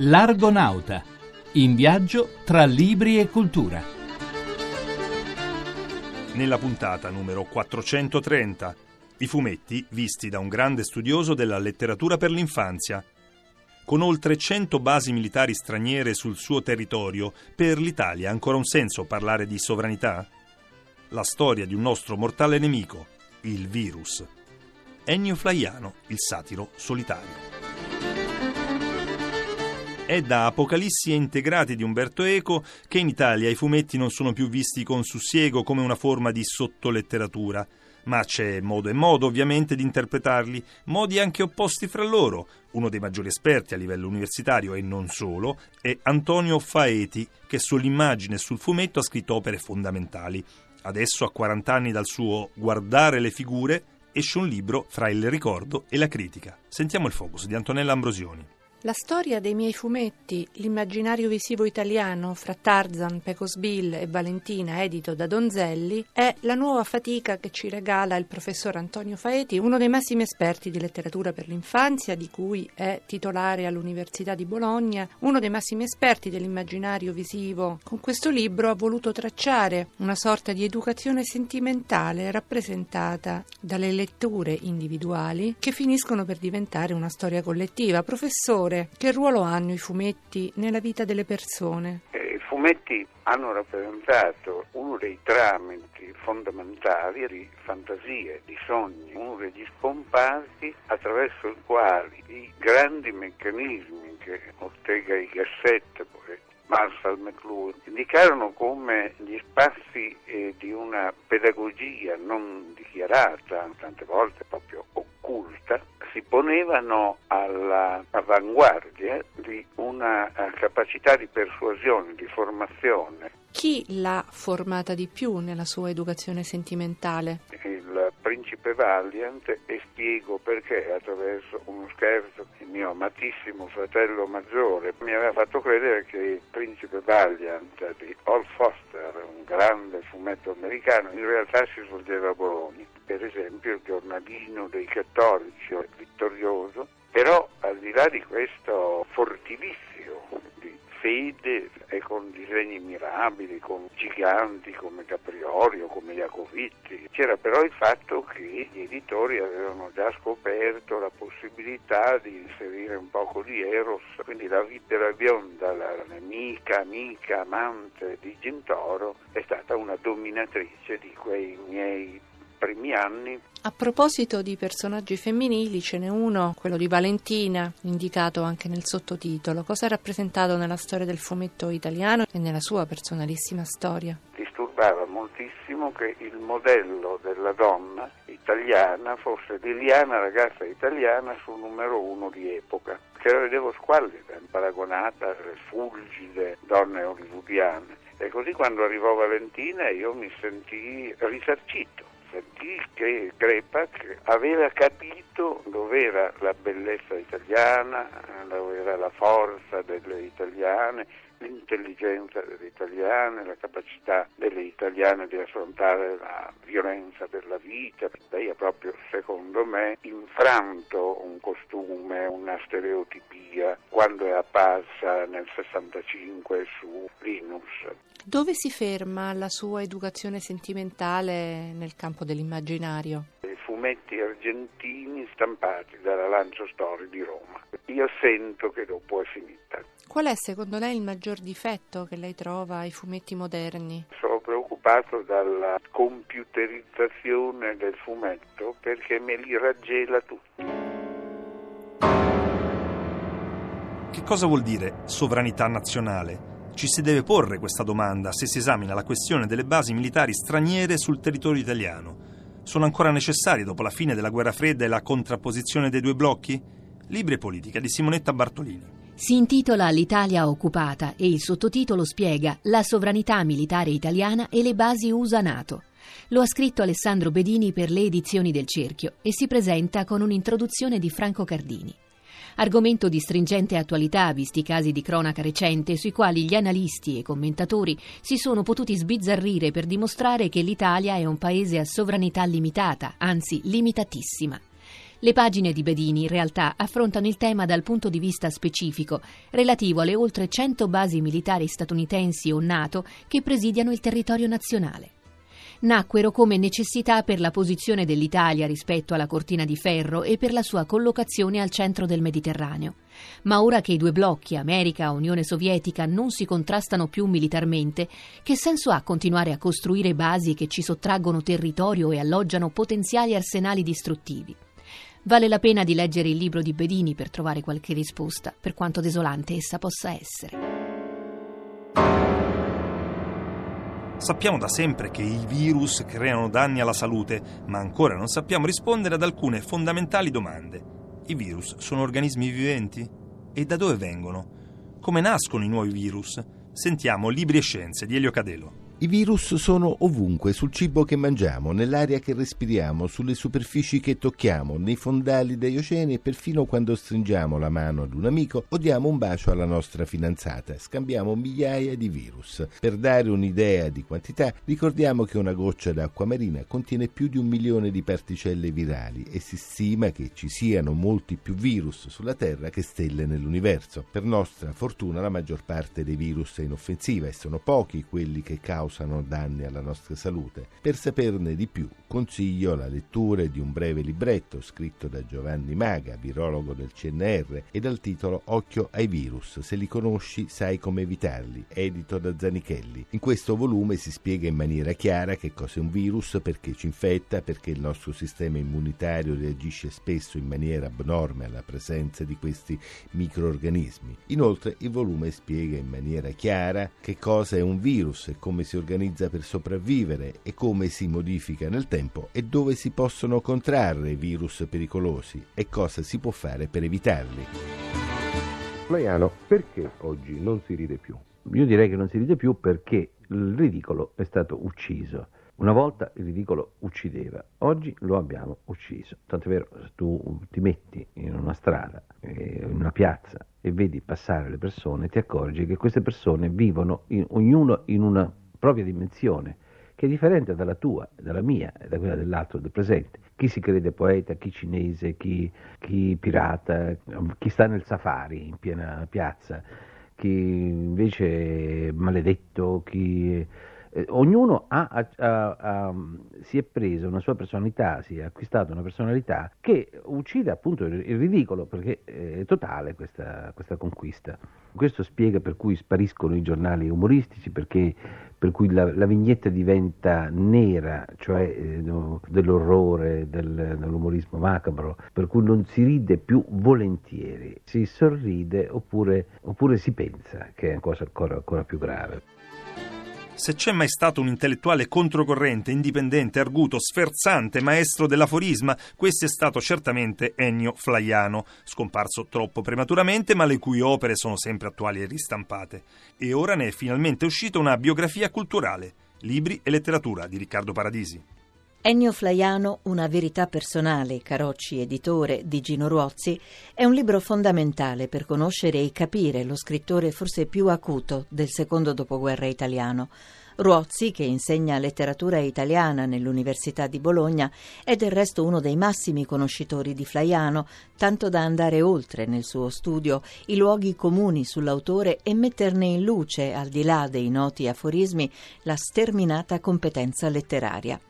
L'Argonauta, in viaggio tra libri e cultura. Nella puntata numero 430, i fumetti visti da un grande studioso della letteratura per l'infanzia. Con oltre 100 basi militari straniere sul suo territorio, per l'Italia ha ancora un senso parlare di sovranità? La storia di un nostro mortale nemico, il virus. Ennio Flaiano, il satiro solitario. È da Apocalissi e Integrati di Umberto Eco che in Italia i fumetti non sono più visti con sussiego come una forma di sottoletteratura, ma c'è modo e modo ovviamente di interpretarli, modi anche opposti fra loro. Uno dei maggiori esperti a livello universitario e non solo è Antonio Faeti, che sull'immagine e sul fumetto ha scritto opere fondamentali. Adesso, a 40 anni dal suo Guardare le figure, esce un libro fra il ricordo e la critica. Sentiamo il focus di Antonella Ambrosioni. La storia dei miei fumetti, l'immaginario visivo italiano fra Tarzan, Pecos Bill e Valentina, edito da Donzelli, è la nuova fatica che ci regala il professor Antonio Faeti, uno dei massimi esperti di letteratura per l'infanzia, di cui è titolare all'Università di Bologna, uno dei massimi esperti dell'immaginario visivo. Con questo libro ha voluto tracciare una sorta di educazione sentimentale rappresentata dalle letture individuali che finiscono per diventare una storia collettiva. Professore, autore, che ruolo hanno i fumetti nella vita delle persone? Eh, I fumetti hanno rappresentato uno dei tramiti fondamentali di fantasie, di sogni, uno degli scomparsi attraverso i quali i grandi meccanismi che Ortega y Gasset, Marshall McLuhan indicarono come gli spazi eh, di una pedagogia non dichiarata, tante volte proprio occulta, si ponevano all'avanguardia di una eh, capacità di persuasione, di formazione. Chi l'ha formata di più nella sua educazione sentimentale? Il principe Valiant e spiego perché attraverso uno scherzo il mio amatissimo fratello maggiore mi aveva fatto credere che il principe Valiant di Hall Foster, un grande fumetto americano, in realtà si svolgeva a Bologna per esempio il giornalino dei cattolici vittorioso, però al di là di questo fortilizio di fede e con disegni mirabili, con giganti come Caprioli o come Jacovitti, c'era però il fatto che gli editori avevano già scoperto la possibilità di inserire un poco di Eros, quindi la Vittera Bionda, la nemica, amica, amante di Gintoro, è stata una dominatrice di quei miei primi anni. A proposito di personaggi femminili, ce n'è uno, quello di Valentina, indicato anche nel sottotitolo. Cosa ha rappresentato nella storia del fumetto italiano e nella sua personalissima storia? Disturbava moltissimo che il modello della donna italiana fosse Liliana, ragazza italiana, sul numero uno di epoca, che la vedevo squallida, paragonata alle fulgide donne hollywoodiane. E così quando arrivò Valentina io mi sentii risarcito sentì che Crepac aveva capito dove era la bellezza italiana, dove era la forza delle italiane, l'intelligenza delle italiane, la capacità delle italiane di affrontare la violenza della vita. Lei ha proprio, secondo me, infranto un costume, una stereotipia quando è apparsa nel 65 su Linus. Dove si ferma la sua educazione sentimentale nel campo dell'immaginario? I fumetti argentini stampati dalla Lancio Story di Roma. Io sento che dopo è finita. Qual è secondo lei il maggior difetto che lei trova ai fumetti moderni? Sono preoccupato dalla computerizzazione del fumetto perché me li raggela tutti. Che cosa vuol dire sovranità nazionale? Ci si deve porre questa domanda se si esamina la questione delle basi militari straniere sul territorio italiano. Sono ancora necessarie dopo la fine della guerra fredda e la contrapposizione dei due blocchi? Libri e politica di Simonetta Bartolini. Si intitola L'Italia occupata e il sottotitolo spiega La sovranità militare italiana e le basi USA-NATO. Lo ha scritto Alessandro Bedini per le edizioni del Cerchio e si presenta con un'introduzione di Franco Cardini argomento di stringente attualità visti i casi di cronaca recente sui quali gli analisti e commentatori si sono potuti sbizzarrire per dimostrare che l'Italia è un paese a sovranità limitata, anzi limitatissima. Le pagine di Bedini in realtà affrontano il tema dal punto di vista specifico, relativo alle oltre 100 basi militari statunitensi o NATO che presidiano il territorio nazionale nacquero come necessità per la posizione dell'Italia rispetto alla cortina di ferro e per la sua collocazione al centro del Mediterraneo. Ma ora che i due blocchi, America e Unione Sovietica, non si contrastano più militarmente, che senso ha continuare a costruire basi che ci sottraggono territorio e alloggiano potenziali arsenali distruttivi? Vale la pena di leggere il libro di Bedini per trovare qualche risposta, per quanto desolante essa possa essere. Sappiamo da sempre che i virus creano danni alla salute, ma ancora non sappiamo rispondere ad alcune fondamentali domande. I virus sono organismi viventi? E da dove vengono? Come nascono i nuovi virus? Sentiamo Libri e Scienze di Elio Cadelo. I virus sono ovunque, sul cibo che mangiamo, nell'aria che respiriamo, sulle superfici che tocchiamo, nei fondali degli oceani e perfino quando stringiamo la mano ad un amico o diamo un bacio alla nostra fidanzata. Scambiamo migliaia di virus. Per dare un'idea di quantità, ricordiamo che una goccia d'acqua marina contiene più di un milione di particelle virali e si stima che ci siano molti più virus sulla Terra che stelle nell'universo. Per nostra fortuna la maggior parte dei virus è inoffensiva e sono pochi quelli che causano causano danni alla nostra salute. Per saperne di più consiglio la lettura di un breve libretto scritto da Giovanni Maga, virologo del CNR, e dal titolo Occhio ai virus, se li conosci sai come evitarli, edito da Zanichelli. In questo volume si spiega in maniera chiara che cos'è un virus, perché ci infetta, perché il nostro sistema immunitario reagisce spesso in maniera abnorme alla presenza di questi microorganismi. Inoltre il volume spiega in maniera chiara che cosa è un virus e come si organizza per sopravvivere e come si modifica nel tempo e dove si possono contrarre virus pericolosi e cosa si può fare per evitarli. Flaiano, perché oggi non si ride più? Io direi che non si ride più perché il ridicolo è stato ucciso. Una volta il ridicolo uccideva, oggi lo abbiamo ucciso. Tanto è vero, se tu ti metti in una strada, eh, in una piazza e vedi passare le persone, ti accorgi che queste persone vivono in, ognuno in una propria dimensione, che è differente dalla tua, dalla mia e da quella dell'altro del presente. Chi si crede poeta, chi cinese, chi, chi pirata, chi sta nel safari in piena piazza, chi invece è maledetto, chi... Eh, ognuno ha, ha, ha, si è preso una sua personalità, si è acquistato una personalità che uccide appunto il, il ridicolo perché è totale questa, questa conquista. Questo spiega per cui spariscono i giornali umoristici, perché, per cui la, la, vignetta diventa nera, cioè eh, dell'orrore, del, dell'umorismo macabro, per cui non si ride più volentieri, si sorride oppure, oppure si pensa, che è una cosa ancora, ancora più grave. Se c'è mai stato un intellettuale controcorrente, indipendente, arguto, sferzante, maestro dell'aforisma, questo è stato certamente Ennio Flaiano, scomparso troppo prematuramente, ma le cui opere sono sempre attuali e ristampate. E ora ne è finalmente uscita una biografia culturale, Libri e letteratura di Riccardo Paradisi. Ennio Flaiano, Una verità personale, Carocci editore di Gino Ruozzi, è un libro fondamentale per conoscere e capire lo scrittore forse più acuto del secondo dopoguerra italiano. Ruozzi, che insegna letteratura italiana nell'Università di Bologna, è del resto uno dei massimi conoscitori di Flaiano, tanto da andare oltre nel suo studio i luoghi comuni sull'autore e metterne in luce, al di là dei noti aforismi, la sterminata competenza letteraria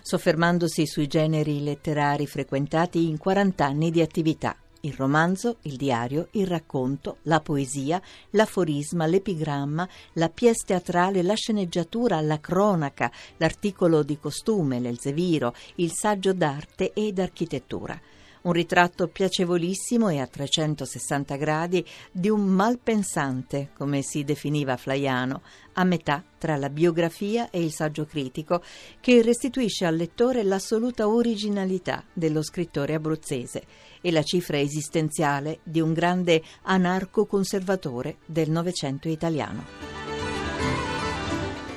soffermandosi sui generi letterari frequentati in 40 anni di attività. Il romanzo, il diario, il racconto, la poesia, l'aforisma, l'epigramma, la pièce teatrale, la sceneggiatura, la cronaca, l'articolo di costume, l'elzeviro, il saggio d'arte ed architettura un ritratto piacevolissimo e a 360 gradi di un malpensante, come si definiva Flaiano, a metà tra la biografia e il saggio critico, che restituisce al lettore l'assoluta originalità dello scrittore abruzzese e la cifra esistenziale di un grande anarco-conservatore del Novecento italiano.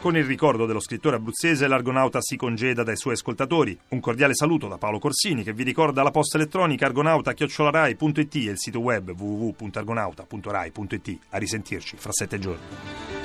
Con il ricordo dello scrittore abruzzese, l'Argonauta si congeda dai suoi ascoltatori. Un cordiale saluto da Paolo Corsini che vi ricorda la posta elettronica argonauta.it e il sito web www.argonauta.rai.it. A risentirci fra sette giorni.